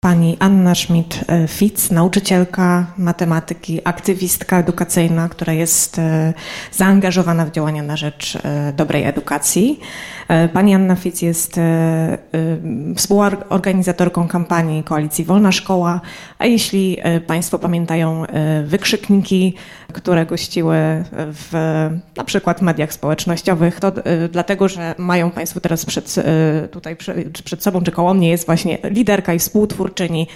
Pani Anna Schmidt-Fitz, nauczycielka matematyki, aktywistka edukacyjna, która jest e, zaangażowana w działania na rzecz e, dobrej edukacji. E, pani Anna Fitz jest współorganizatorką kampanii Koalicji Wolna Szkoła, a jeśli Państwo pamiętają wykrzykniki, które gościły w na przykład mediach społecznościowych, to dlatego, że mają Państwo teraz przed, tutaj przed sobą, czy koło mnie jest właśnie liderka i współtwórczyni twórczyni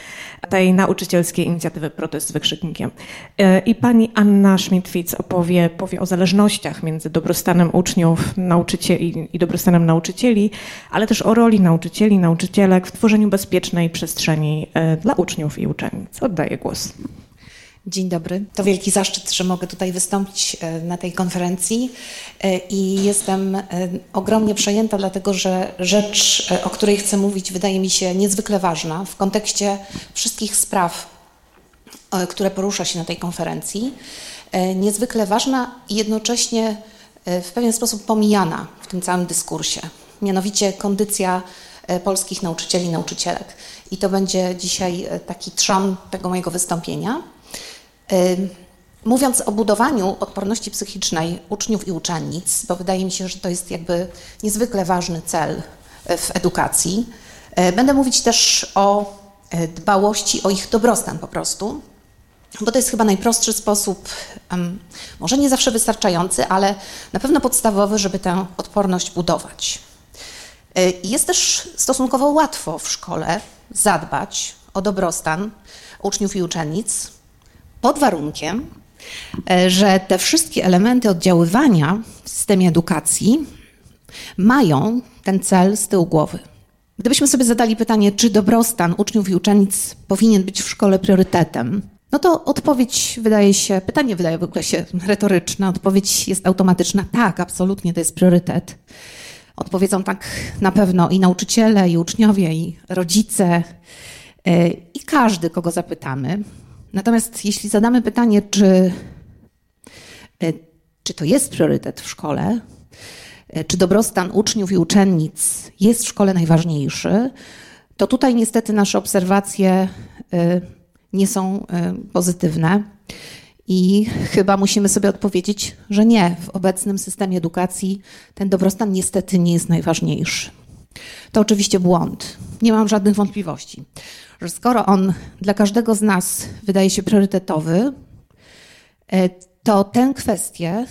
tej nauczycielskiej inicjatywy Protest z wykrzyknikiem. E, I pani Anna Schmidt-Fitz opowie powie o zależnościach między dobrostanem uczniów nauczycieli i dobrostanem nauczycieli, ale też o roli nauczycieli, nauczycielek w tworzeniu bezpiecznej przestrzeni e, dla uczniów i uczennic. Oddaję głos. Dzień dobry. To wielki zaszczyt, że mogę tutaj wystąpić e, na tej konferencji e, i jestem e, ogromnie przejęta, dlatego że rzecz, o której chcę mówić, wydaje mi się niezwykle ważna w kontekście wszystkich spraw, które porusza się na tej konferencji. Niezwykle ważna i jednocześnie w pewien sposób pomijana w tym całym dyskursie, mianowicie kondycja polskich nauczycieli i nauczycielek. I to będzie dzisiaj taki trzon tego mojego wystąpienia. Mówiąc o budowaniu odporności psychicznej uczniów i uczennic, bo wydaje mi się, że to jest jakby niezwykle ważny cel e, w edukacji, e, będę mówić też o e, dbałości o ich dobrostan po prostu, bo to jest chyba najprostszy sposób, może nie zawsze wystarczający, ale na pewno podstawowy, żeby tę odporność budować. Jest też stosunkowo łatwo w szkole zadbać o dobrostan uczniów i uczennic, pod warunkiem, e, że te wszystkie elementy oddziaływania w systemie edukacji mają ten cel z tyłu głowy. Gdybyśmy sobie zadali pytanie, czy dobrostan uczniów i uczennic powinien być w szkole priorytetem, no to odpowiedź wydaje się, pytanie wydaje w ogóle się retoryczne, odpowiedź jest automatyczna. Tak, absolutnie to jest priorytet. Odpowiedzą tak na pewno i nauczyciele, i uczniowie, i rodzice, e, i każdy, kogo zapytamy. Natomiast jeśli zadamy pytanie, czy, e, czy to jest priorytet w szkole, e, czy dobrostan uczniów i uczennic jest w szkole najważniejszy, to tutaj niestety nasze obserwacje e, nie są pozytywne. I chyba musimy sobie odpowiedzieć, że nie, w obecnym systemie edukacji ten dobrostan niestety nie jest najważniejszy. To oczywiście błąd. Nie mam żadnych wątpliwości że skoro on dla każdego z nas wydaje się priorytetowy, e, to tę kwestię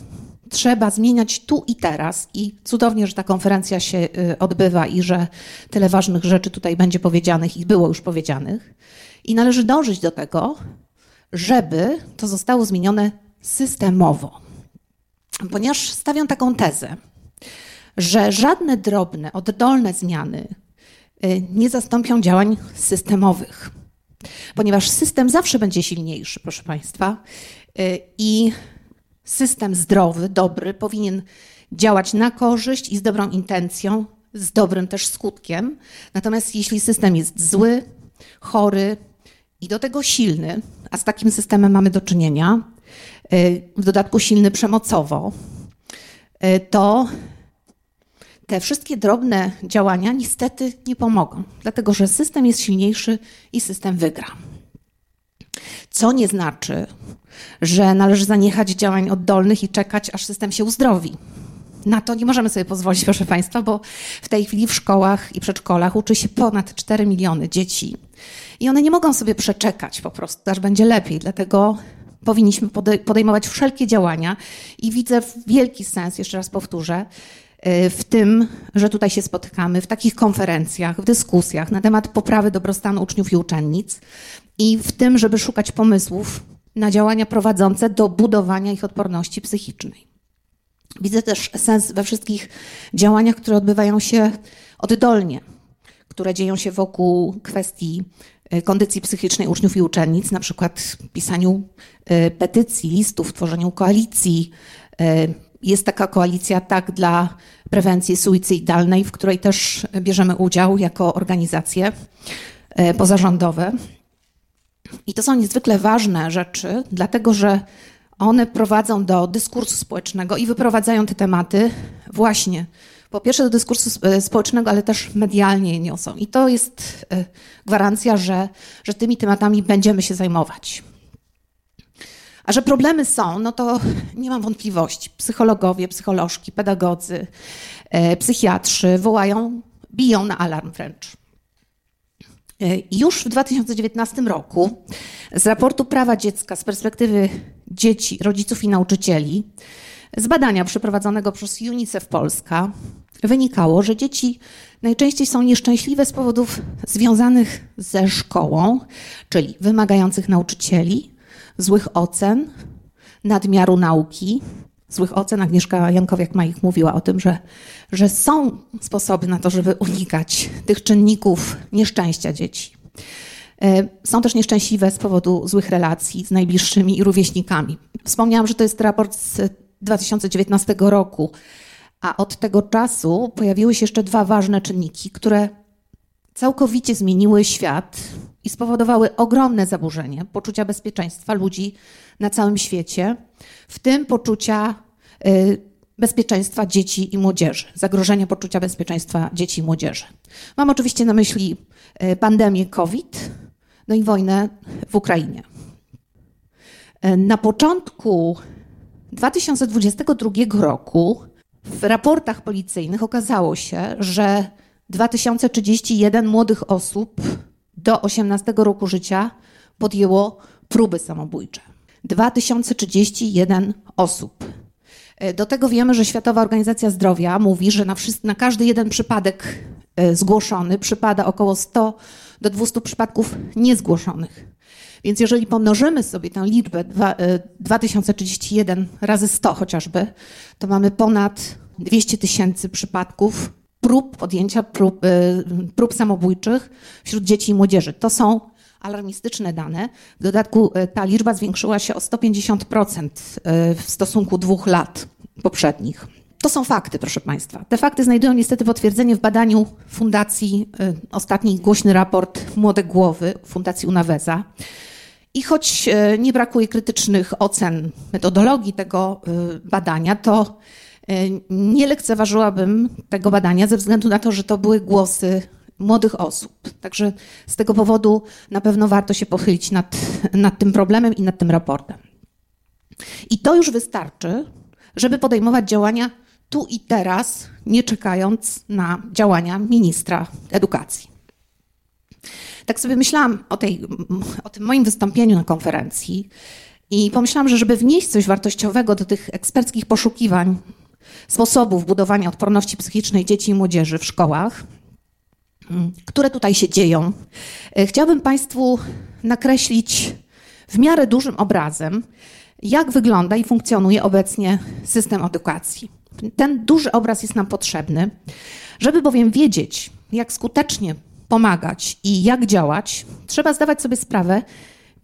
trzeba zmieniać tu i teraz. I cudownie, że ta konferencja się e, odbywa i że tyle ważnych rzeczy tutaj będzie powiedzianych i było już powiedzianych. I należy dążyć do tego, żeby to zostało zmienione systemowo. Ponieważ stawiam taką tezę, że żadne drobne, oddolne zmiany, Y, nie zastąpią działań systemowych, ponieważ system zawsze będzie silniejszy, proszę Państwa, y, i system zdrowy, dobry powinien działać na korzyść i z dobrą intencją, z dobrym też skutkiem. Natomiast jeśli system jest zły, chory i do tego silny, a z takim systemem mamy do czynienia, y, w dodatku silny przemocowo, to te wszystkie drobne działania niestety nie pomogą, dlatego że system jest silniejszy i system wygra. Co nie znaczy, że należy zaniechać działań oddolnych i czekać, aż system się uzdrowi. Na to nie możemy sobie pozwolić, proszę Państwa, bo w tej chwili w szkołach i przedszkolach uczy się ponad 4 miliony dzieci. I one nie mogą sobie przeczekać po prostu, aż będzie lepiej. Dlatego powinniśmy podejmować wszelkie działania i widzę wielki sens, jeszcze raz powtórzę, w tym, że tutaj się spotykamy, w takich konferencjach, w dyskusjach na temat poprawy dobrostanu uczniów i uczennic i w tym, żeby szukać pomysłów na działania prowadzące do budowania ich odporności psychicznej. Widzę też sens we wszystkich działaniach, które odbywają się oddolnie, które dzieją się wokół kwestii y, kondycji psychicznej uczniów i uczennic, na przykład pisaniu y, petycji, listów, tworzeniu koalicji, jest taka koalicja tak dla prewencji suicydalnej, w której też bierzemy udział jako organizacje e, pozarządowe. I to są niezwykle ważne rzeczy, dlatego że one prowadzą do dyskursu społecznego i wyprowadzają te tematy właśnie po pierwsze do dyskursu e, społecznego, ale też medialnie je niosą. I to jest e, gwarancja, że, że tymi tematami będziemy się zajmować. A że problemy są, no to nie mam wątpliwości. Psychologowie, psycholożki, pedagodzy, e, psychiatrzy wołają, biją na alarm wręcz. Już w 2019 roku z raportu Prawa Dziecka z perspektywy dzieci, rodziców i nauczycieli, z badania przeprowadzonego przez UNICEF Polska, wynikało, że dzieci najczęściej są nieszczęśliwe z powodów związanych ze szkołą, czyli wymagających nauczycieli, złych ocen, nadmiaru nauki, złych ocen. Agnieszka Jankowiak-Majich mówiła o tym, że, że są sposoby na to, żeby unikać tych czynników nieszczęścia dzieci. E, są też nieszczęśliwe z powodu złych relacji z najbliższymi i rówieśnikami. Wspomniałam, że to jest raport z 2019 roku, a od tego czasu pojawiły się jeszcze dwa ważne czynniki, które całkowicie zmieniły świat i spowodowały ogromne zaburzenie poczucia bezpieczeństwa ludzi na całym świecie, w tym poczucia y, bezpieczeństwa dzieci i młodzieży, zagrożenia poczucia bezpieczeństwa dzieci i młodzieży. Mam oczywiście na myśli y, pandemię COVID, no i wojnę w Ukrainie. Y, na początku 2022 roku w raportach policyjnych okazało się, że 2031 młodych osób do 18 roku życia podjęło próby samobójcze. 2031 osób. E, do tego wiemy, że Światowa Organizacja Zdrowia mówi, że na, na każdy jeden przypadek e, zgłoszony przypada około 100 do 200 przypadków niezgłoszonych. Więc jeżeli pomnożymy sobie tę liczbę 2031 e, razy 100 chociażby, to mamy ponad 200 tysięcy przypadków prób podjęcia prób, e, prób samobójczych wśród dzieci i młodzieży. To są alarmistyczne dane. W dodatku e, ta liczba zwiększyła się o 150% w stosunku dwóch lat poprzednich. To są fakty, proszę Państwa. Te fakty znajdują niestety potwierdzenie w badaniu Fundacji, ostatni głośny raport Młode Głowy, Fundacji Unaweza. I choć nie brakuje krytycznych ocen metodologii tego badania, to nie lekceważyłabym tego badania ze względu na to, że to były głosy młodych osób. Także z tego powodu na pewno warto się pochylić nad, nad tym problemem i nad tym raportem. I to już wystarczy, żeby podejmować działania tu i teraz, nie czekając na działania ministra edukacji tak sobie myślałam o, tej, o tym moim wystąpieniu na konferencji i pomyślałam, że żeby wnieść coś wartościowego do tych eksperckich poszukiwań sposobów budowania odporności psychicznej dzieci i młodzieży w szkołach, mm, które tutaj się dzieją, e, chciałabym Państwu nakreślić w miarę dużym obrazem, jak wygląda i funkcjonuje obecnie system edukacji. Ten duży obraz jest nam potrzebny, żeby bowiem wiedzieć, jak skutecznie pomagać i jak działać, trzeba zdawać sobie sprawę,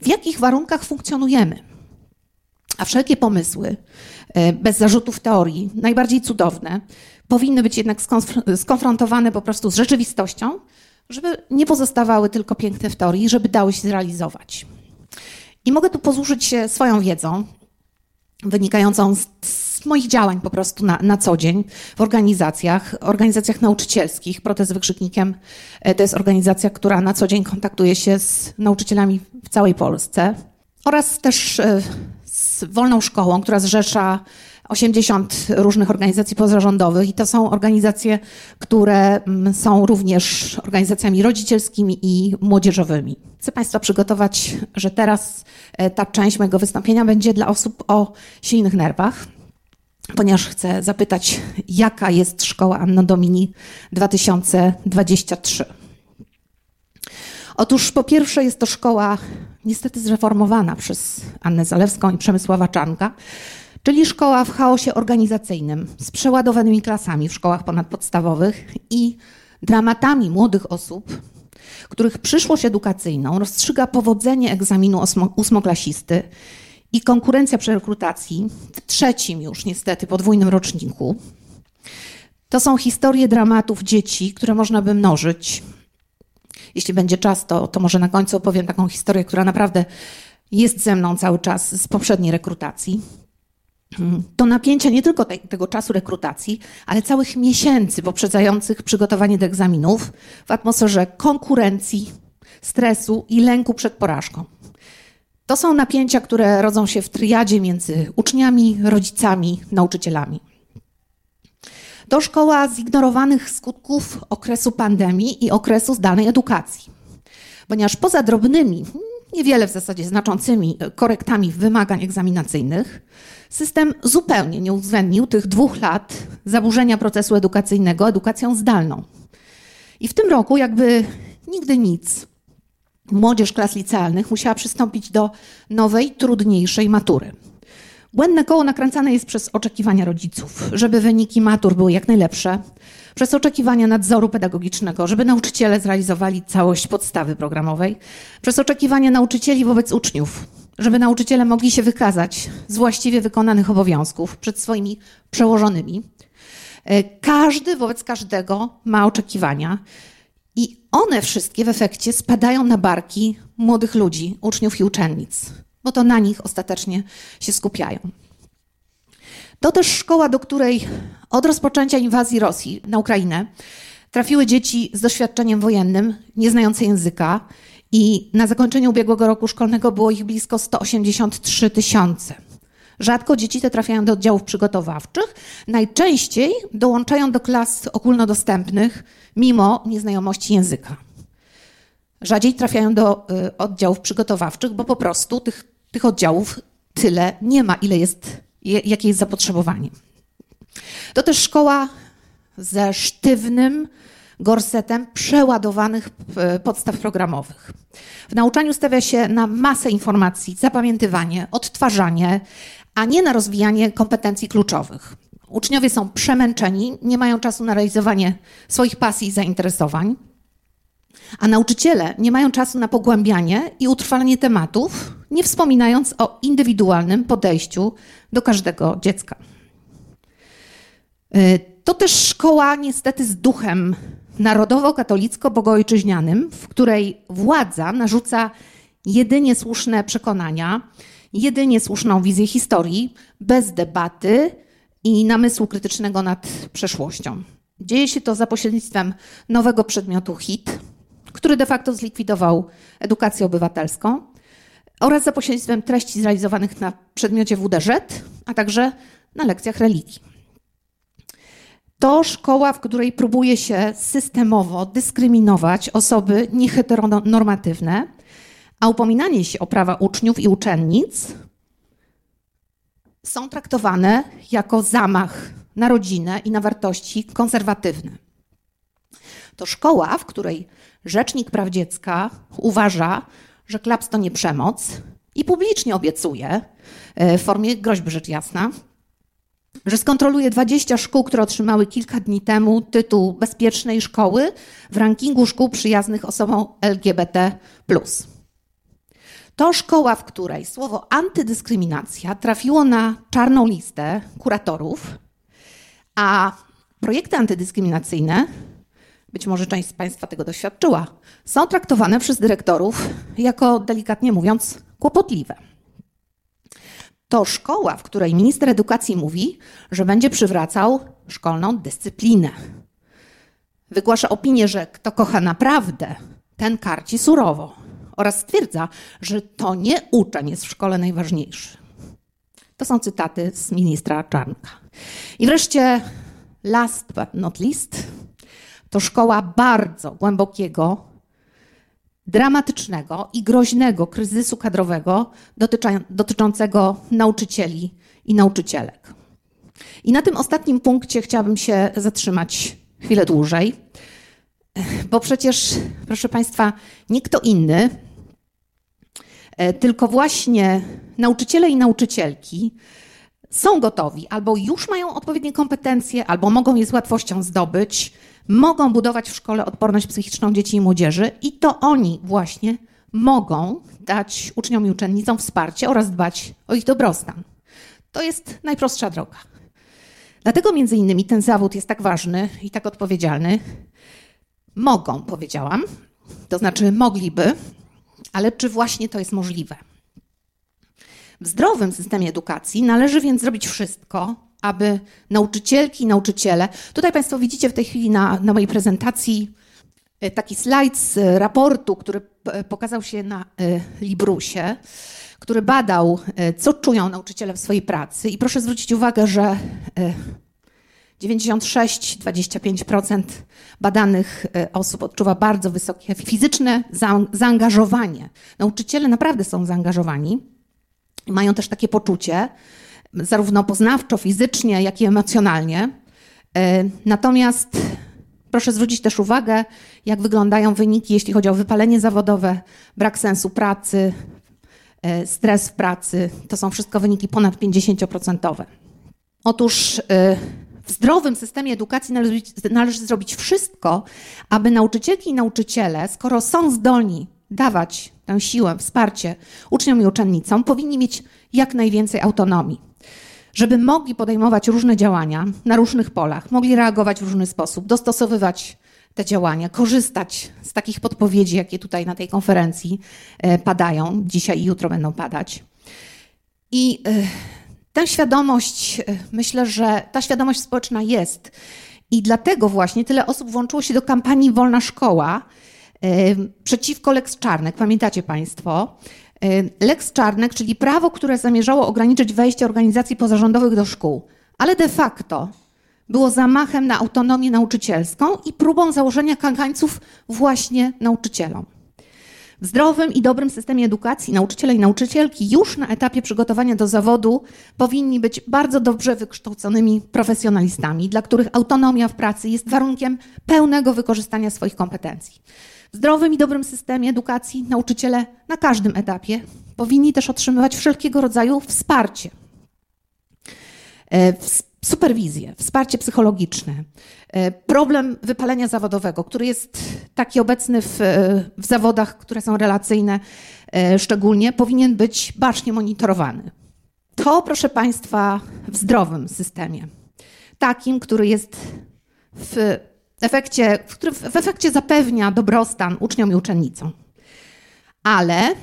w jakich warunkach funkcjonujemy. A wszelkie pomysły, bez zarzutów teorii, najbardziej cudowne, powinny być jednak skonfrontowane po prostu z rzeczywistością, żeby nie pozostawały tylko piękne w teorii, żeby dały się zrealizować. I mogę tu posłużyć się swoją wiedzą, wynikającą z moich działań po prostu na, na co dzień w organizacjach, organizacjach nauczycielskich. Protest Wykrzyknikiem e, to jest organizacja, która na co dzień kontaktuje się z nauczycielami w całej Polsce oraz też e, Wolną Szkołą, która zrzesza 80 różnych organizacji pozarządowych i to są organizacje, które mm, są również organizacjami rodzicielskimi i młodzieżowymi. Chcę Państwa przygotować, że teraz e, ta część mojego wystąpienia będzie dla osób o silnych nerwach ponieważ chcę zapytać, jaka jest szkoła Anno Domini 2023. Otóż po pierwsze jest to szkoła niestety zreformowana przez Annę Zalewską i Przemysława Czanka, czyli szkoła w chaosie organizacyjnym z przeładowanymi klasami w szkołach ponadpodstawowych i dramatami młodych osób, których przyszłość edukacyjną rozstrzyga powodzenie egzaminu ósmoklasisty i konkurencja przy rekrutacji, w trzecim już niestety podwójnym roczniku. To są historie dramatów dzieci, które można by mnożyć. Jeśli będzie czas, to, to może na końcu opowiem taką historię, która naprawdę jest ze mną cały czas z poprzedniej rekrutacji. To napięcia nie tylko te, tego czasu rekrutacji, ale całych miesięcy poprzedzających przygotowanie do egzaminów w atmosferze konkurencji, stresu i lęku przed porażką. To są napięcia, które rodzą się w triadzie między uczniami, rodzicami, nauczycielami. To szkoła zignorowanych skutków okresu pandemii i okresu zdalnej edukacji. Ponieważ poza drobnymi, niewiele w zasadzie znaczącymi korektami wymagań egzaminacyjnych, system zupełnie nie uwzględnił tych dwóch lat zaburzenia procesu edukacyjnego edukacją zdalną. I w tym roku, jakby nigdy nic, młodzież klas licealnych musiała przystąpić do nowej, trudniejszej matury. Błędne koło nakręcane jest przez oczekiwania rodziców, żeby wyniki matur były jak najlepsze, przez oczekiwania nadzoru pedagogicznego, żeby nauczyciele zrealizowali całość podstawy programowej, przez oczekiwania nauczycieli wobec uczniów, żeby nauczyciele mogli się wykazać z właściwie wykonanych obowiązków przed swoimi przełożonymi. E, każdy wobec każdego ma oczekiwania i one wszystkie w efekcie spadają na barki młodych ludzi, uczniów i uczennic, bo to na nich ostatecznie się skupiają. To też szkoła, do której od rozpoczęcia inwazji Rosji na Ukrainę trafiły dzieci z doświadczeniem wojennym, nie znające języka, i na zakończenie ubiegłego roku szkolnego było ich blisko 183 tysiące. Rzadko dzieci te trafiają do oddziałów przygotowawczych, najczęściej dołączają do klas ogólnodostępnych mimo nieznajomości języka. Rzadziej trafiają do y, oddziałów przygotowawczych, bo po prostu tych, tych oddziałów tyle nie ma, ile jest, jakie jest zapotrzebowanie. To też szkoła ze sztywnym gorsetem przeładowanych y, podstaw programowych. W nauczaniu stawia się na masę informacji, zapamiętywanie, odtwarzanie, a nie na rozwijanie kompetencji kluczowych. Uczniowie są przemęczeni, nie mają czasu na realizowanie swoich pasji i zainteresowań, a nauczyciele nie mają czasu na pogłębianie i utrwalanie tematów, nie wspominając o indywidualnym podejściu do każdego dziecka. Y, to też szkoła niestety z duchem narodowo-katolicko-bogojczyźnianym, w której władza narzuca jedynie słuszne przekonania, jedynie słuszną wizję historii, bez debaty i namysłu krytycznego nad przeszłością. Dzieje się to za pośrednictwem nowego przedmiotu HIT, który de facto zlikwidował edukację obywatelską, oraz za pośrednictwem treści zrealizowanych na przedmiocie WDŻ, a także na lekcjach religii. To szkoła, w której próbuje się systemowo dyskryminować osoby nieheteronormatywne, a upominanie się o prawa uczniów i uczennic są traktowane jako zamach na rodzinę i na wartości konserwatywne. To szkoła, w której rzecznik praw dziecka uważa, że klaps to nie przemoc i publicznie obiecuje e, w formie groźby rzecz jasna, że skontroluje 20 szkół, które otrzymały kilka dni temu tytuł bezpiecznej szkoły w rankingu szkół przyjaznych osobom LGBT. To szkoła, w której słowo antydyskryminacja trafiło na czarną listę kuratorów, a projekty antydyskryminacyjne, być może część z Państwa tego doświadczyła, są traktowane przez dyrektorów jako, delikatnie mówiąc, kłopotliwe. To szkoła, w której minister edukacji mówi, że będzie przywracał szkolną dyscyplinę. Wygłasza opinię, że kto kocha naprawdę, ten karci surowo oraz stwierdza, że to nie uczeń jest w szkole najważniejszy. To są cytaty z ministra Czarnka. I wreszcie, last but not least, to szkoła bardzo głębokiego, dramatycznego i groźnego kryzysu kadrowego dotyczącego nauczycieli i nauczycielek. I na tym ostatnim punkcie chciałabym się zatrzymać chwilę dłużej, bo przecież, proszę Państwa, nie kto inny E, tylko właśnie nauczyciele i nauczycielki są gotowi, albo już mają odpowiednie kompetencje, albo mogą je z łatwością zdobyć, mogą budować w szkole odporność psychiczną dzieci i młodzieży, i to oni właśnie mogą dać uczniom i uczennicom wsparcie oraz dbać o ich dobrostan. To jest najprostsza droga. Dlatego między innymi ten zawód jest tak ważny i tak odpowiedzialny. Mogą, powiedziałam, to znaczy mogliby, ale czy właśnie to jest możliwe? W zdrowym systemie edukacji należy więc zrobić wszystko, aby nauczycielki i nauczyciele, tutaj Państwo widzicie w tej chwili na, na mojej prezentacji e, taki slajd z raportu, który pokazał się na e, Librusie, który badał, e, co czują nauczyciele w swojej pracy. I proszę zwrócić uwagę, że 96-25% badanych osób odczuwa bardzo wysokie fizyczne zaangażowanie. Nauczyciele naprawdę są zaangażowani, mają też takie poczucie, zarówno poznawczo, fizycznie, jak i emocjonalnie. E, natomiast proszę zwrócić też uwagę, jak wyglądają wyniki, jeśli chodzi o wypalenie zawodowe, brak sensu pracy, e, stres w pracy. To są wszystko wyniki ponad 50%. Otóż e, w zdrowym systemie edukacji należy, należy zrobić wszystko, aby nauczycielki i nauczyciele, skoro są zdolni dawać tę siłę, wsparcie uczniom i uczennicom, powinni mieć jak najwięcej autonomii żeby mogli podejmować różne działania na różnych polach, mogli reagować w różny sposób, dostosowywać te działania, korzystać z takich podpowiedzi, jakie tutaj na tej konferencji e, padają, dzisiaj i jutro będą padać. I e, tę świadomość, e, myślę, że ta świadomość społeczna jest. I dlatego właśnie tyle osób włączyło się do kampanii Wolna Szkoła przeciwko Lex Czarnek. Pamiętacie Państwo? Lex Czarnek, czyli prawo, które zamierzało ograniczyć wejście organizacji pozarządowych do szkół, ale de facto było zamachem na autonomię nauczycielską i próbą założenia kagańców właśnie nauczycielom. W zdrowym i dobrym systemie edukacji nauczyciele i nauczycielki już na etapie przygotowania do zawodu powinni być bardzo dobrze wykształconymi profesjonalistami, dla których autonomia w pracy jest warunkiem pełnego wykorzystania swoich kompetencji. W zdrowym i dobrym systemie edukacji nauczyciele na każdym etapie powinni też otrzymywać wszelkiego rodzaju wsparcie. E, superwizję, wsparcie psychologiczne, e, problem wypalenia zawodowego, który jest taki obecny w, w zawodach, które są relacyjne, e, szczególnie, powinien być bacznie monitorowany. To, proszę Państwa, w zdrowym systemie, takim, który jest w efekcie, w efekcie zapewnia dobrostan uczniom i uczennicom. Ale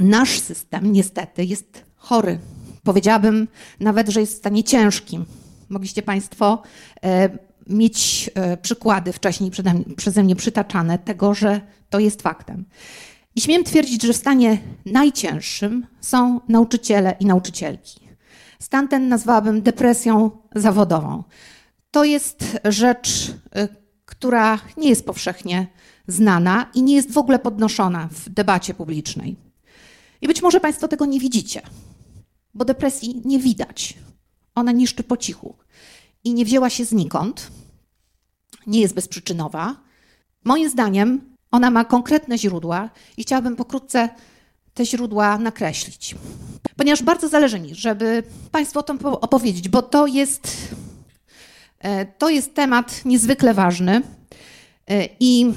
nasz system niestety jest chory. Powiedziałabym nawet, że jest w stanie ciężkim. Mogliście Państwo e, mieć e, przykłady wcześniej przeze mnie przytaczane tego, że to jest faktem. I śmiem twierdzić, że w stanie najcięższym są nauczyciele i nauczycielki. Stan ten nazwałabym depresją zawodową to jest rzecz, y, która nie jest powszechnie znana i nie jest w ogóle podnoszona w debacie publicznej. I być może Państwo tego nie widzicie, bo depresji nie widać. Ona niszczy po cichu i nie wzięła się znikąd, nie jest bezprzyczynowa. Moim zdaniem ona ma konkretne źródła i chciałabym pokrótce te źródła nakreślić. Ponieważ bardzo zależy mi, żeby Państwu o tym opowiedzieć, bo to jest to jest temat niezwykle ważny e, i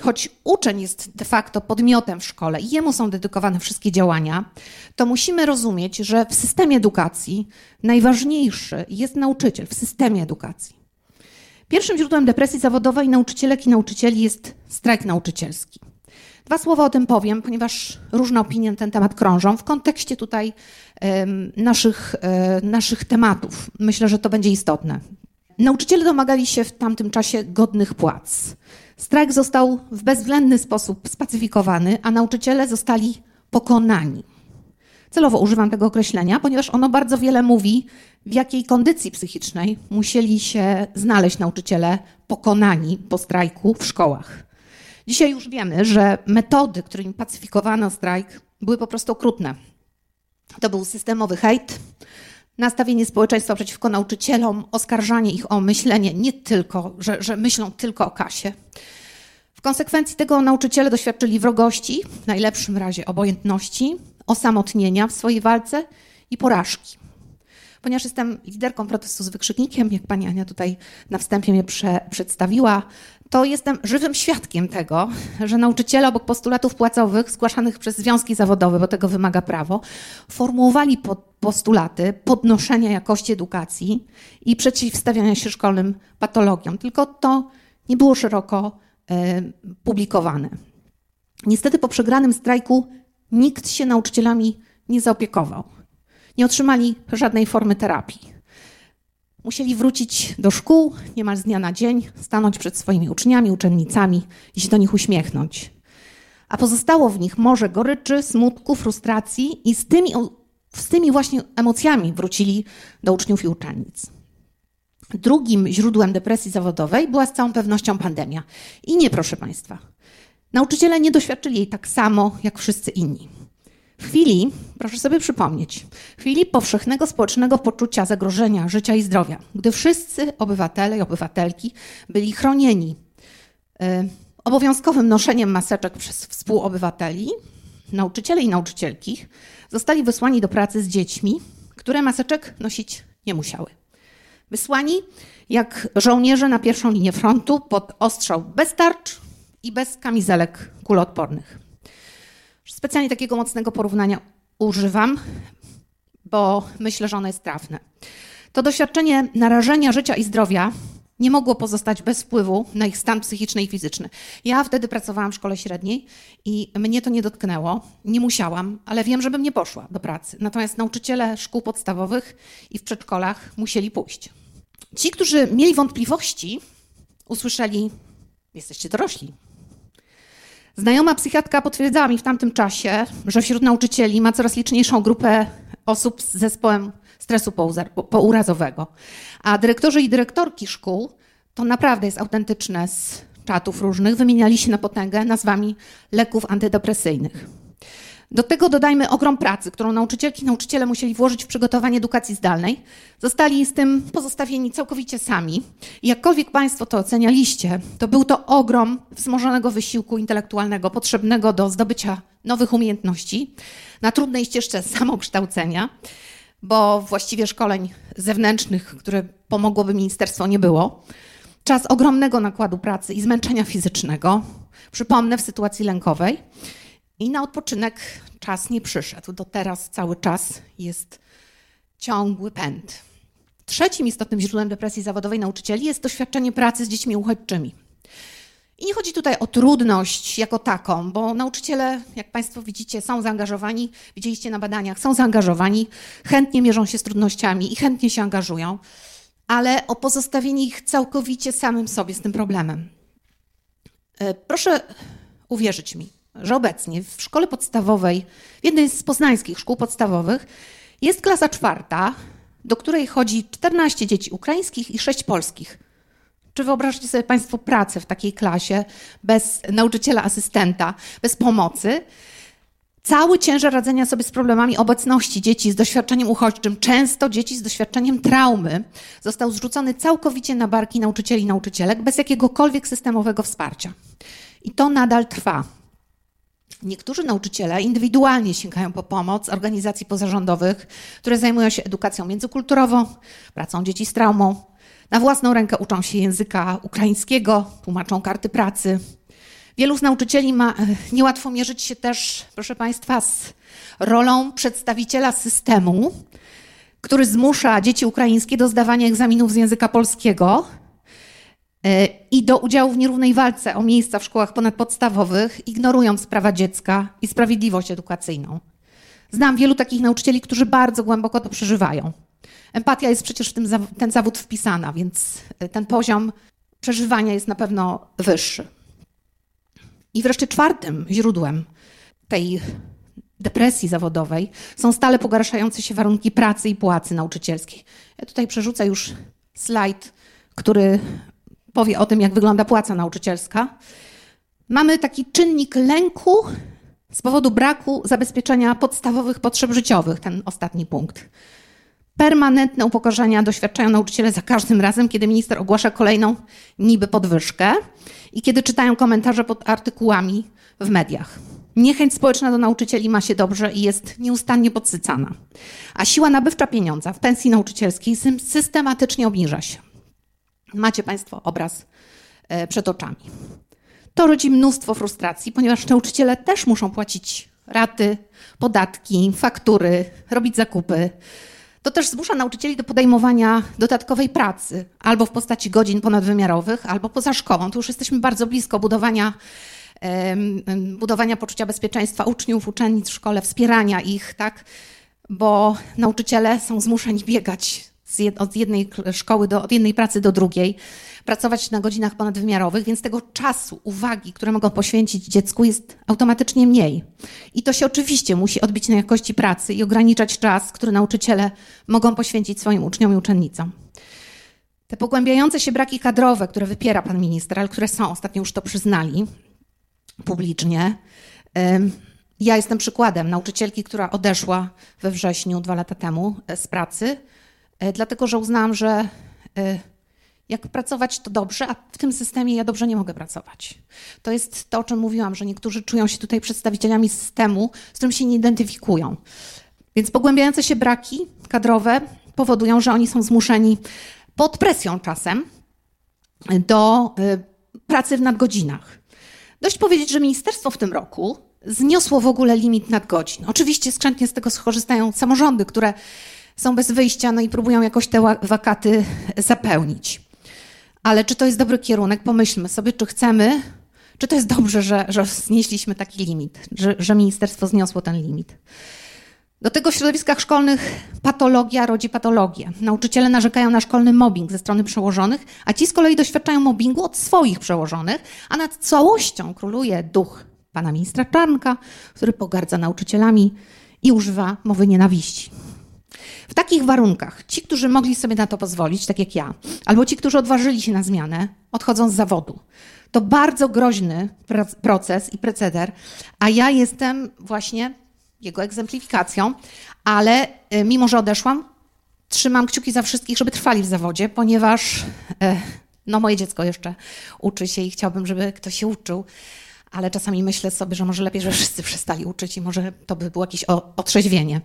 choć uczeń jest de facto podmiotem w szkole i jemu są dedykowane wszystkie działania, to musimy rozumieć, że w systemie edukacji najważniejszy jest nauczyciel w systemie edukacji. Pierwszym źródłem depresji zawodowej nauczycielek i nauczycieli jest strajk nauczycielski. Dwa słowa o tym powiem, ponieważ różne opinie na ten temat krążą w kontekście tutaj naszych, e, naszych tematów. Myślę, że to będzie istotne. Nauczyciele domagali się w tamtym czasie godnych płac. Strajk został w bezwzględny sposób spacyfikowany, a nauczyciele zostali pokonani. Celowo używam tego określenia, ponieważ ono bardzo wiele mówi, w jakiej kondycji psychicznej musieli się znaleźć nauczyciele pokonani po strajku w szkołach. Dzisiaj już wiemy, że metody, którymi pacyfikowano strajk, były po prostu okrutne. To był systemowy hejt, nastawienie społeczeństwa przeciwko nauczycielom, oskarżanie ich o myślenie nie tylko, że, że myślą tylko o kasie. W konsekwencji tego nauczyciele doświadczyli wrogości, w najlepszym razie obojętności, osamotnienia w swojej walce i porażki. Ponieważ jestem liderką protestu z wykrzyknikiem, jak pani Ania tutaj na wstępie mnie prze, przedstawiła, to jestem żywym świadkiem tego, że nauczyciele obok postulatów płacowych zgłaszanych przez związki zawodowe, bo tego wymaga prawo, formułowali postulaty podnoszenia jakości edukacji i przeciwstawiania się szkolnym patologiom. Tylko to nie było szeroko e, publikowane. Niestety po przegranym strajku nikt się nauczycielami nie zaopiekował. Nie otrzymali żadnej formy terapii. Musieli wrócić do szkół niemal z dnia na dzień, stanąć przed swoimi uczniami, uczennicami i się do nich uśmiechnąć. A pozostało w nich morze goryczy, smutku, frustracji i z tymi, z tymi właśnie emocjami wrócili do uczniów i uczennic. Drugim źródłem depresji zawodowej była z całą pewnością pandemia. I nie, proszę Państwa. Nauczyciele nie doświadczyli jej tak samo jak wszyscy inni. W chwili, proszę sobie przypomnieć, chwili powszechnego społecznego poczucia zagrożenia życia i zdrowia, gdy wszyscy obywatele i obywatelki byli chronieni y, obowiązkowym noszeniem maseczek przez współobywateli, nauczyciele i nauczycielki zostali wysłani do pracy z dziećmi, które maseczek nosić nie musiały. Wysłani jak żołnierze na pierwszą linię frontu pod ostrzał bez tarcz i bez kamizelek kuloodpornych. Specjalnie takiego mocnego porównania używam, bo myślę, że ono jest trafne. To doświadczenie narażenia życia i zdrowia nie mogło pozostać bez wpływu na ich stan psychiczny i fizyczny. Ja wtedy pracowałam w szkole średniej i mnie to nie dotknęło. Nie musiałam, ale wiem, żebym nie poszła do pracy. Natomiast nauczyciele szkół podstawowych i w przedszkolach musieli pójść. Ci, którzy mieli wątpliwości, usłyszeli: Jesteście dorośli, Znajoma psychiatrka potwierdzała mi w tamtym czasie, że wśród nauczycieli ma coraz liczniejszą grupę osób z zespołem stresu pourazowego. A dyrektorzy i dyrektorki szkół, to naprawdę jest autentyczne z czatów różnych, wymieniali się na potęgę nazwami leków antydepresyjnych. Do tego dodajmy ogrom pracy, którą nauczycielki i nauczyciele musieli włożyć w przygotowanie edukacji zdalnej. Zostali z tym pozostawieni całkowicie sami. I jakkolwiek Państwo to ocenialiście, to był to ogrom wzmożonego wysiłku intelektualnego potrzebnego do zdobycia nowych umiejętności na trudnej ścieżce samokształcenia, bo właściwie szkoleń zewnętrznych, które pomogłoby ministerstwo, nie było. Czas ogromnego nakładu pracy i zmęczenia fizycznego, przypomnę, w sytuacji lękowej. I na odpoczynek czas nie przyszedł. Do teraz cały czas jest ciągły pęd. Trzecim istotnym źródłem depresji zawodowej nauczycieli jest doświadczenie pracy z dziećmi uchodźczymi. I nie chodzi tutaj o trudność jako taką, bo nauczyciele, jak Państwo widzicie, są zaangażowani, widzieliście na badaniach, są zaangażowani, chętnie mierzą się z trudnościami i chętnie się angażują, ale o pozostawienie ich całkowicie samym sobie z tym problemem. E, proszę uwierzyć mi, że obecnie w szkole podstawowej, w jednej z poznańskich szkół podstawowych, jest klasa czwarta, do której chodzi 14 dzieci ukraińskich i 6 polskich. Czy wyobrażacie sobie Państwo pracę w takiej klasie bez nauczyciela, asystenta, bez pomocy? Cały ciężar radzenia sobie z problemami obecności dzieci z doświadczeniem uchodźczym, często dzieci z doświadczeniem traumy, został zrzucony całkowicie na barki nauczycieli i nauczycielek bez jakiegokolwiek systemowego wsparcia. I to nadal trwa. Niektórzy nauczyciele indywidualnie sięgają po pomoc organizacji pozarządowych, które zajmują się edukacją międzykulturową, pracą dzieci z traumą. Na własną rękę uczą się języka ukraińskiego, tłumaczą karty pracy. Wielu z nauczycieli ma e, niełatwo mierzyć się też, proszę Państwa, z rolą przedstawiciela systemu, który zmusza dzieci ukraińskie do zdawania egzaminów z języka polskiego i do udziału w nierównej walce o miejsca w szkołach ponadpodstawowych, ignorując prawa dziecka i sprawiedliwość edukacyjną. Znam wielu takich nauczycieli, którzy bardzo głęboko to przeżywają. Empatia jest przecież w tym, ten zawód wpisana, więc e, ten poziom przeżywania jest na pewno wyższy. I wreszcie czwartym źródłem tej depresji zawodowej są stale pogarszające się warunki pracy i płacy nauczycielskiej. Ja tutaj przerzucę już slajd, który powie o tym, jak wygląda płaca nauczycielska. Mamy taki czynnik lęku z powodu braku zabezpieczenia podstawowych potrzeb życiowych, ten ostatni punkt. Permanentne upokorzenia doświadczają nauczyciele za każdym razem, kiedy minister ogłasza kolejną niby podwyżkę i kiedy czytają komentarze pod artykułami w mediach. Niechęć społeczna do nauczycieli ma się dobrze i jest nieustannie podsycana. A siła nabywcza pieniądza w pensji nauczycielskiej systematycznie obniża się. Macie Państwo obraz e, przed oczami. To rodzi mnóstwo frustracji, ponieważ nauczyciele też muszą płacić raty, podatki, faktury, robić zakupy. To też zmusza nauczycieli do podejmowania dodatkowej pracy, albo w postaci godzin ponadwymiarowych, albo poza szkołą. Tu już jesteśmy bardzo blisko budowania, budowania poczucia bezpieczeństwa uczniów, uczennic w szkole, wspierania ich, tak? bo nauczyciele są zmuszeni biegać od jednej szkoły do, od jednej pracy do drugiej, pracować na godzinach ponadwymiarowych, więc tego czasu, uwagi, które mogą poświęcić dziecku, jest automatycznie mniej. I to się oczywiście musi odbić na jakości pracy i ograniczać czas, który nauczyciele mogą poświęcić swoim uczniom i uczennicom. Te pogłębiające się braki kadrowe, które wypiera pan minister, ale które są, ostatnio już to przyznali publicznie. Ja jestem przykładem nauczycielki, która odeszła we wrześniu dwa lata temu e, z pracy, dlatego że uznałam, że e, jak pracować to dobrze, a w tym systemie ja dobrze nie mogę pracować. To jest to, o czym mówiłam, że niektórzy czują się tutaj przedstawicielami systemu, z którym się nie identyfikują. Więc pogłębiające się braki kadrowe powodują, że oni są zmuszeni pod presją czasem do pracy w nadgodzinach. Dość powiedzieć, że ministerstwo w tym roku zniosło w ogóle limit nadgodzin. Oczywiście skrzętnie z tego skorzystają samorządy, które są bez wyjścia no i próbują jakoś te wakaty zapełnić. Ale czy to jest dobry kierunek? Pomyślmy sobie, czy chcemy, czy to jest dobrze, że, że znieśliśmy taki limit, że, że ministerstwo zniosło ten limit. Do tego w środowiskach szkolnych patologia rodzi patologię. Nauczyciele narzekają na szkolny mobbing ze strony przełożonych, a ci z kolei doświadczają mobbingu od swoich przełożonych, a nad całością króluje duch pana ministra Czarnka, który pogardza nauczycielami i używa mowy nienawiści. W takich warunkach ci, którzy mogli sobie na to pozwolić, tak jak ja, albo ci, którzy odważyli się na zmianę, odchodzą z zawodu. To bardzo groźny proces i preceder, a ja jestem właśnie jego egzemplifikacją, ale y, mimo, że odeszłam, trzymam kciuki za wszystkich, żeby trwali w zawodzie, ponieważ e, no, moje dziecko jeszcze uczy się i chciałbym, żeby ktoś się uczył ale czasami myślę sobie, że może lepiej, że wszyscy przestali uczyć i może to by było jakieś otrzeźwienie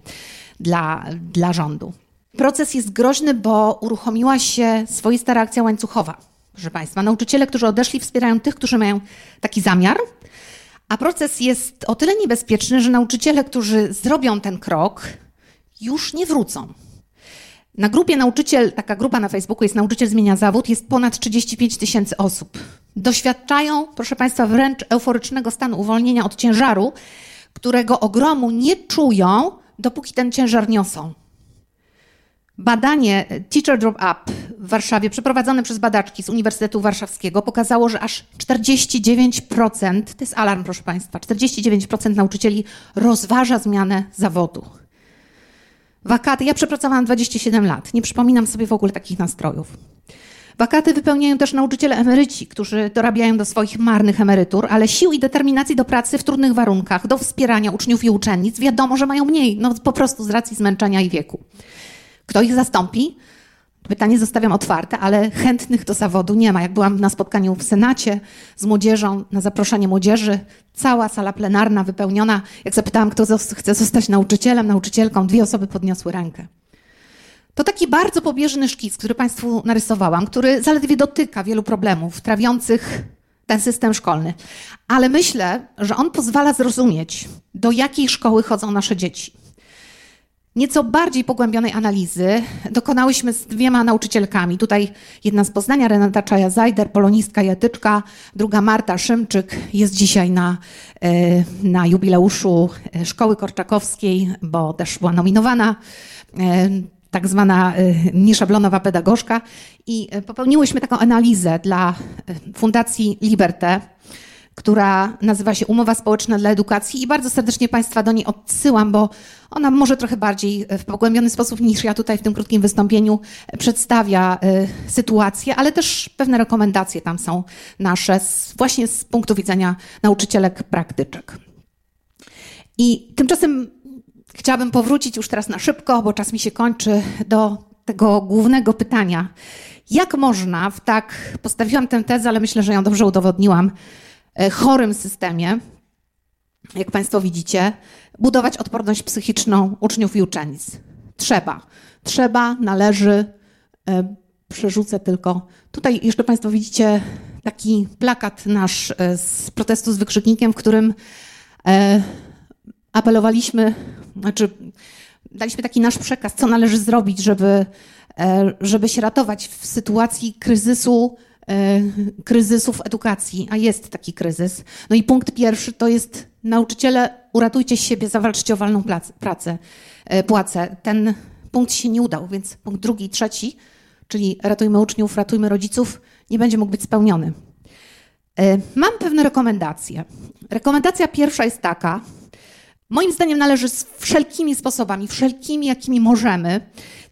dla, dla rządu. Proces jest groźny, bo uruchomiła się swoista reakcja łańcuchowa. Proszę Państwa, nauczyciele, którzy odeszli, wspierają tych, którzy mają taki zamiar, a proces jest o tyle niebezpieczny, że nauczyciele, którzy zrobią ten krok, już nie wrócą. Na grupie nauczyciel, taka grupa na Facebooku jest Nauczyciel Zmienia Zawód, jest ponad 35 tysięcy osób. Doświadczają, proszę Państwa, wręcz euforycznego stanu uwolnienia od ciężaru, którego ogromu nie czują, dopóki ten ciężar niosą. Badanie Teacher Drop Up w Warszawie, przeprowadzone przez badaczki z Uniwersytetu Warszawskiego, pokazało, że aż 49%, to jest alarm, proszę Państwa, 49% nauczycieli rozważa zmianę zawodu. Wakaty, ja przepracowałam 27 lat, nie przypominam sobie w ogóle takich nastrojów. Wakaty wypełniają też nauczyciele emeryci, którzy dorabiają do swoich marnych emerytur, ale sił i determinacji do pracy w trudnych warunkach, do wspierania uczniów i uczennic wiadomo, że mają mniej, no po prostu z racji zmęczenia i wieku. Kto ich zastąpi? Pytanie zostawiam otwarte, ale chętnych do zawodu nie ma. Jak byłam na spotkaniu w Senacie z młodzieżą, na zaproszenie młodzieży, cała sala plenarna wypełniona. Jak zapytałam, kto chce zostać nauczycielem, nauczycielką, dwie osoby podniosły rękę. To taki bardzo pobieżny szkic, który Państwu narysowałam, który zaledwie dotyka wielu problemów trawiących ten system szkolny. Ale myślę, że on pozwala zrozumieć, do jakiej szkoły chodzą nasze dzieci. Nieco bardziej pogłębionej analizy dokonałyśmy z dwiema nauczycielkami. Tutaj jedna z Poznania, Renata Czaja-Zajder, polonistka i etyczka, druga Marta Szymczyk jest dzisiaj na, e, na jubileuszu e, Szkoły Korczakowskiej, bo też była nominowana e, tak zwana nieszablonowa pedagogzka i popełniłyśmy taką analizę dla Fundacji Liberté, która nazywa się Umowa Społeczna dla Edukacji i bardzo serdecznie Państwa do niej odsyłam, bo ona może trochę bardziej w pogłębiony sposób niż ja tutaj w tym krótkim wystąpieniu przedstawia y, sytuację, ale też pewne rekomendacje tam są nasze właśnie z punktu widzenia nauczycielek praktyczek. I tymczasem chciałabym powrócić już teraz na szybko, bo czas mi się kończy, do tego głównego pytania. Jak można w tak, postawiłam tę tezę, ale myślę, że ją dobrze udowodniłam, E, chorym systemie, jak Państwo widzicie, budować odporność psychiczną uczniów i uczennic. Trzeba. Trzeba, należy. E, przerzucę tylko. Tutaj jeszcze Państwo widzicie taki plakat nasz e, z protestu z wykrzyknikiem, w którym e, apelowaliśmy, znaczy daliśmy taki nasz przekaz, co należy zrobić, żeby, żeby się ratować w sytuacji kryzysu, kryzysu w edukacji, a jest taki kryzys. No i punkt pierwszy to jest nauczyciele, uratujcie siebie, zawalczcie o walną pracę, płacę. Ten punkt się nie udał, więc punkt drugi, trzeci, czyli ratujmy uczniów, ratujmy rodziców, nie będzie mógł być spełniony. E, mam pewne rekomendacje. Rekomendacja pierwsza jest taka. Moim zdaniem należy wszelkimi sposobami, wszelkimi jakimi możemy,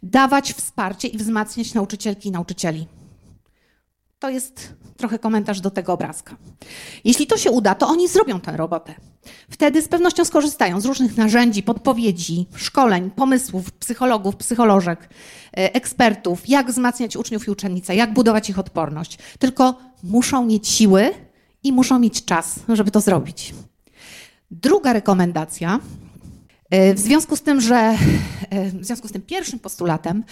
dawać wsparcie i wzmacniać nauczycielki i nauczycieli. To jest trochę komentarz do tego obrazka. Jeśli to się uda, to oni zrobią tę robotę. Wtedy z pewnością skorzystają z różnych narzędzi, podpowiedzi, szkoleń, pomysłów psychologów, psycholożek, e, ekspertów, jak wzmacniać uczniów i uczennice, jak budować ich odporność. Tylko muszą mieć siły i muszą mieć czas, żeby to zrobić. Druga rekomendacja w związku z tym, że e, w związku z tym pierwszym postulatem,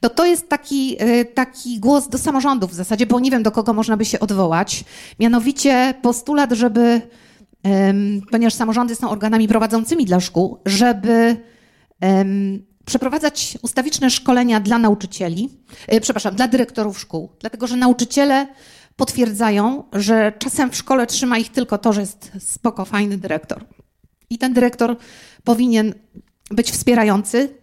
to to jest taki, e, taki głos do samorządów w zasadzie, bo nie wiem do kogo można by się odwołać. Mianowicie postulat, żeby, ponieważ samorządy są organami prowadzącymi dla szkół, żeby przeprowadzać ustawiczne szkolenia dla nauczycieli, przepraszam, dla dyrektorów szkół, dlatego że nauczyciele potwierdzają, że czasem w szkole trzyma ich tylko to, że jest spoko, fajny dyrektor. I ten dyrektor powinien być wspierający.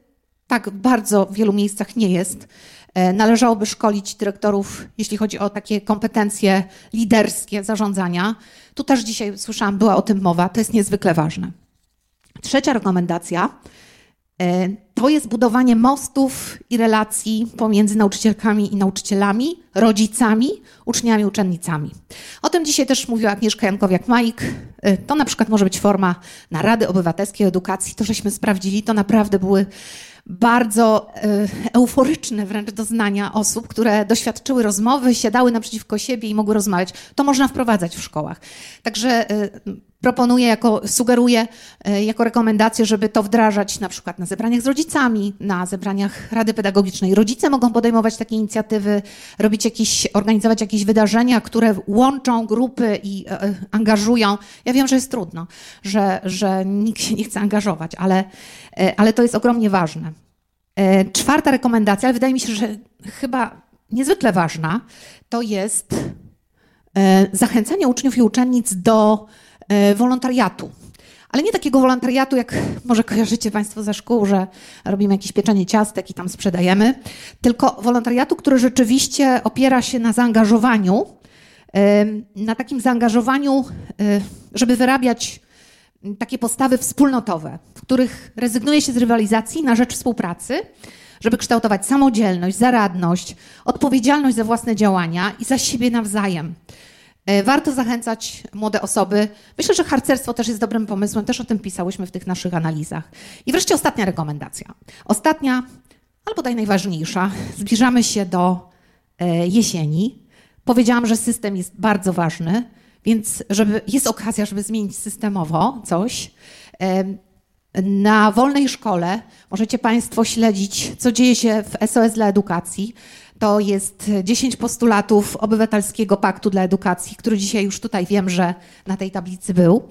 Tak w bardzo wielu miejscach nie jest. E, należałoby szkolić dyrektorów, jeśli chodzi o takie kompetencje liderskie zarządzania. Tu też dzisiaj słyszałam, była o tym mowa, to jest niezwykle ważne. Trzecia rekomendacja to jest budowanie mostów i relacji pomiędzy nauczycielkami i nauczycielami, rodzicami, uczniami, uczennicami. O tym dzisiaj też mówiła Agnieszka Jankowiak-Majk. E, to na przykład może być forma narady obywatelskiej edukacji. To, żeśmy sprawdzili, to naprawdę były bardzo e, euforyczne wręcz doznania osób, które doświadczyły rozmowy, siadały naprzeciwko siebie i mogły rozmawiać. To można wprowadzać w szkołach. Także proponuję, jako, sugeruję e, jako rekomendację, żeby to wdrażać na przykład na zebraniach z rodzicami, na zebraniach Rady Pedagogicznej. Rodzice mogą podejmować takie inicjatywy, robić jakieś, organizować jakieś wydarzenia, które łączą grupy i e, e, angażują. Ja wiem, że jest trudno, że, że nikt się nie chce angażować, ale, ale to jest ogromnie ważne. Czwarta rekomendacja, ale wydaje mi się, że chyba niezwykle ważna, to jest zachęcanie uczniów i uczennic do wolontariatu. Ale nie takiego wolontariatu, jak może kojarzycie Państwo ze szkół, że robimy jakieś pieczenie ciastek i tam sprzedajemy, tylko wolontariatu, który rzeczywiście opiera się na zaangażowaniu, e, na takim zaangażowaniu, e, żeby wyrabiać takie postawy wspólnotowe, w których rezygnuje się z rywalizacji na rzecz współpracy, żeby kształtować samodzielność, zaradność, odpowiedzialność za własne działania i za siebie nawzajem. E, warto zachęcać młode osoby. Myślę, że harcerstwo też jest dobrym pomysłem, też o tym pisałyśmy w tych naszych analizach. I wreszcie ostatnia rekomendacja. Ostatnia, albo daj najważniejsza. Zbliżamy się do e, jesieni. Powiedziałam, że system jest bardzo ważny, więc żeby, jest okazja, żeby zmienić systemowo coś. E, na wolnej szkole możecie Państwo śledzić, co dzieje się w SOS dla edukacji. To jest 10 postulatów Obywatelskiego Paktu dla Edukacji, który dzisiaj już tutaj wiem, że na tej tablicy był.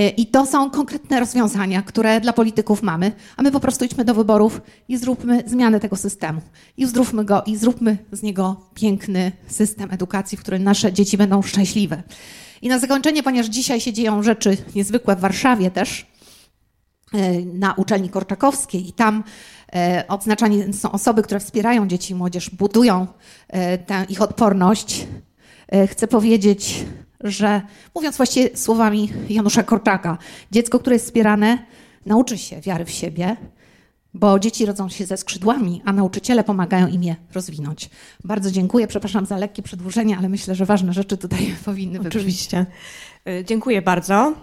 Y, I to są konkretne rozwiązania, które dla polityków mamy, a my po prostu idźmy do wyborów i zróbmy zmianę tego systemu. I zdrówmy go i zróbmy z niego piękny system edukacji, w którym nasze dzieci będą szczęśliwe. I na zakończenie, ponieważ dzisiaj się dzieją rzeczy niezwykłe w Warszawie też, y, na uczelni Korczakowskiej i tam odznaczani są osoby, które wspierają dzieci i młodzież, budują e, tę ich odporność. E, chcę powiedzieć, że mówiąc właściwie słowami Janusza Korczaka, dziecko, które jest wspierane, nauczy się wiary w siebie, bo dzieci rodzą się ze skrzydłami, a nauczyciele pomagają im je rozwinąć. Bardzo dziękuję, przepraszam za lekkie przedłużenie, ale myślę, że ważne rzeczy tutaj powinny być. Oczywiście. Dziękuję bardzo.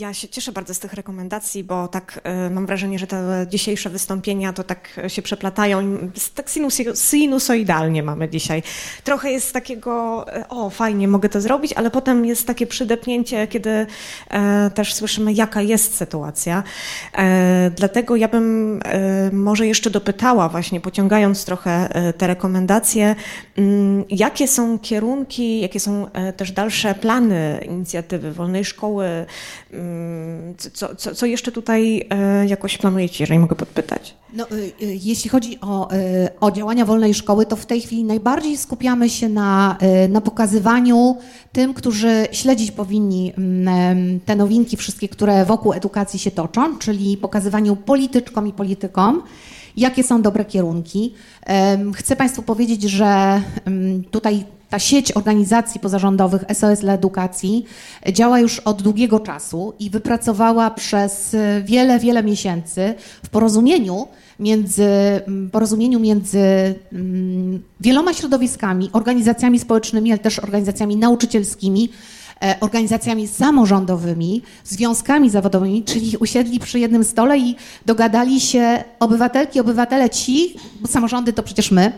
Ja się cieszę bardzo z tych rekomendacji, bo tak y, mam wrażenie, że te dzisiejsze wystąpienia to tak się przeplatają. Tak sinusoidalnie mamy dzisiaj. Trochę jest takiego, y, o fajnie, mogę to zrobić, ale potem jest takie przydepnięcie, kiedy też słyszymy, jaka jest sytuacja. Dlatego ja bym może jeszcze dopytała, właśnie pociągając trochę te rekomendacje, mm, jakie są kierunki, jakie są też dalsze plany inicjatywy wolnej szkoły, co, co, co jeszcze tutaj e, jakoś planujecie, jeżeli mogę podpytać? No, y, y, jeśli chodzi o, o działania wolnej szkoły, to w tej chwili najbardziej skupiamy się na, na pokazywaniu tym, którzy śledzić powinni te nowinki wszystkie, które wokół edukacji się toczą, czyli pokazywaniu polityczkom i politykom, jakie są dobre kierunki. Chcę Państwu powiedzieć, że tutaj ta sieć organizacji pozarządowych SOS dla Edukacji działa już od długiego czasu i wypracowała przez wiele, wiele miesięcy w porozumieniu między, porozumieniu między mm, wieloma środowiskami, organizacjami społecznymi, ale też organizacjami nauczycielskimi, E, organizacjami samorządowymi, związkami zawodowymi, czyli usiedli przy jednym stole i dogadali się obywatelki, obywatele ci, bo samorządy to przecież my,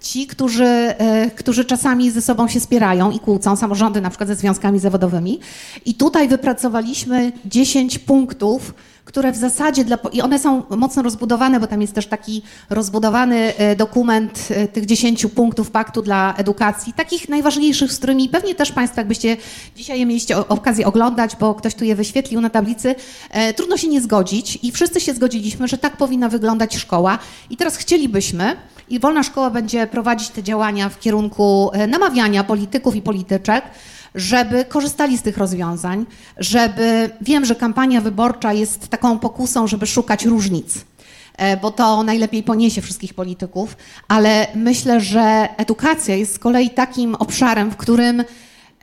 ci, którzy, e, którzy czasami ze sobą się spierają i kłócą, samorządy na przykład ze związkami zawodowymi. I tutaj wypracowaliśmy 10 punktów, które w zasadzie dla, i one są mocno rozbudowane, bo tam jest też taki rozbudowany e, dokument e, tych 10 punktów paktu dla edukacji, takich najważniejszych, z którymi pewnie też Państwo, jakbyście dzisiaj je mieliście okazję oglądać, bo ktoś tu je wyświetlił na tablicy, trudno się nie zgodzić i wszyscy się zgodziliśmy, że tak powinna wyglądać szkoła i teraz chcielibyśmy, i Wolna Szkoła będzie prowadzić te działania w kierunku namawiania polityków i polityczek, żeby korzystali z tych rozwiązań, żeby wiem, że kampania wyborcza jest taką pokusą, żeby szukać różnic e, bo to najlepiej poniesie wszystkich polityków, ale myślę, że edukacja jest z kolei takim obszarem, w którym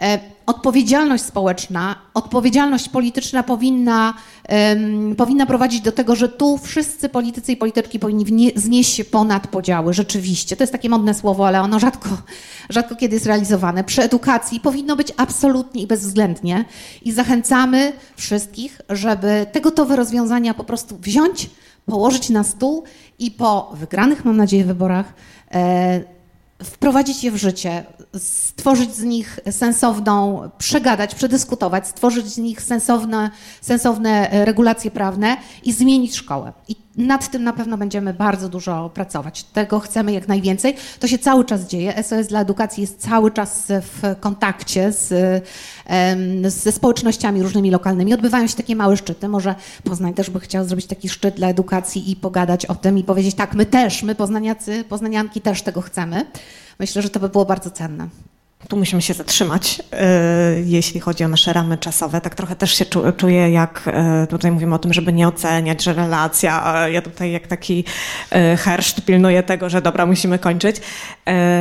E, odpowiedzialność społeczna, odpowiedzialność polityczna powinna, um, powinna prowadzić do tego, że tu wszyscy politycy i polityczki powinni znieść się ponad podziały. Rzeczywiście, to jest takie modne słowo, ale ono rzadko, rzadko kiedy jest realizowane. Przy edukacji powinno być absolutnie i bezwzględnie i zachęcamy wszystkich, żeby te gotowe rozwiązania po prostu wziąć, położyć na stół i po wygranych, mam nadzieję, wyborach e, wprowadzić je w życie, stworzyć z nich sensowną, przegadać, przedyskutować, stworzyć z nich sensowne, sensowne regulacje prawne i zmienić szkołę. I nad tym na pewno będziemy bardzo dużo pracować. Tego chcemy jak najwięcej. To się cały czas dzieje. SOS dla edukacji jest cały czas w kontakcie z, ze społecznościami różnymi lokalnymi. Odbywają się takie małe szczyty. Może Poznań też by chciał zrobić taki szczyt dla edukacji i pogadać o tym i powiedzieć tak, my też, my poznaniacy, poznanianki też tego chcemy. Myślę, że to by było bardzo cenne. Tu musimy się zatrzymać, e, jeśli chodzi o nasze ramy czasowe. Tak trochę też się czuję, jak e, tutaj mówimy o tym, żeby nie oceniać, że relacja, ja tutaj jak taki e, herszt pilnuję tego, że dobra, musimy kończyć,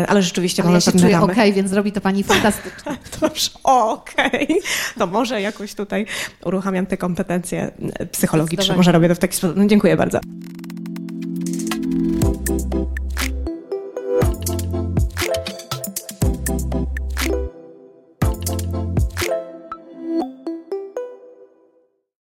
ale rzeczywiście ale mamy ja się pewne czuję ramy. okej, okay, więc zrobi to pani fantastycznie. Dobrze, okej. Okay. To może jakoś tutaj uruchamiam te kompetencje psychologiczne, może robię to w taki sposób. No, dziękuję bardzo.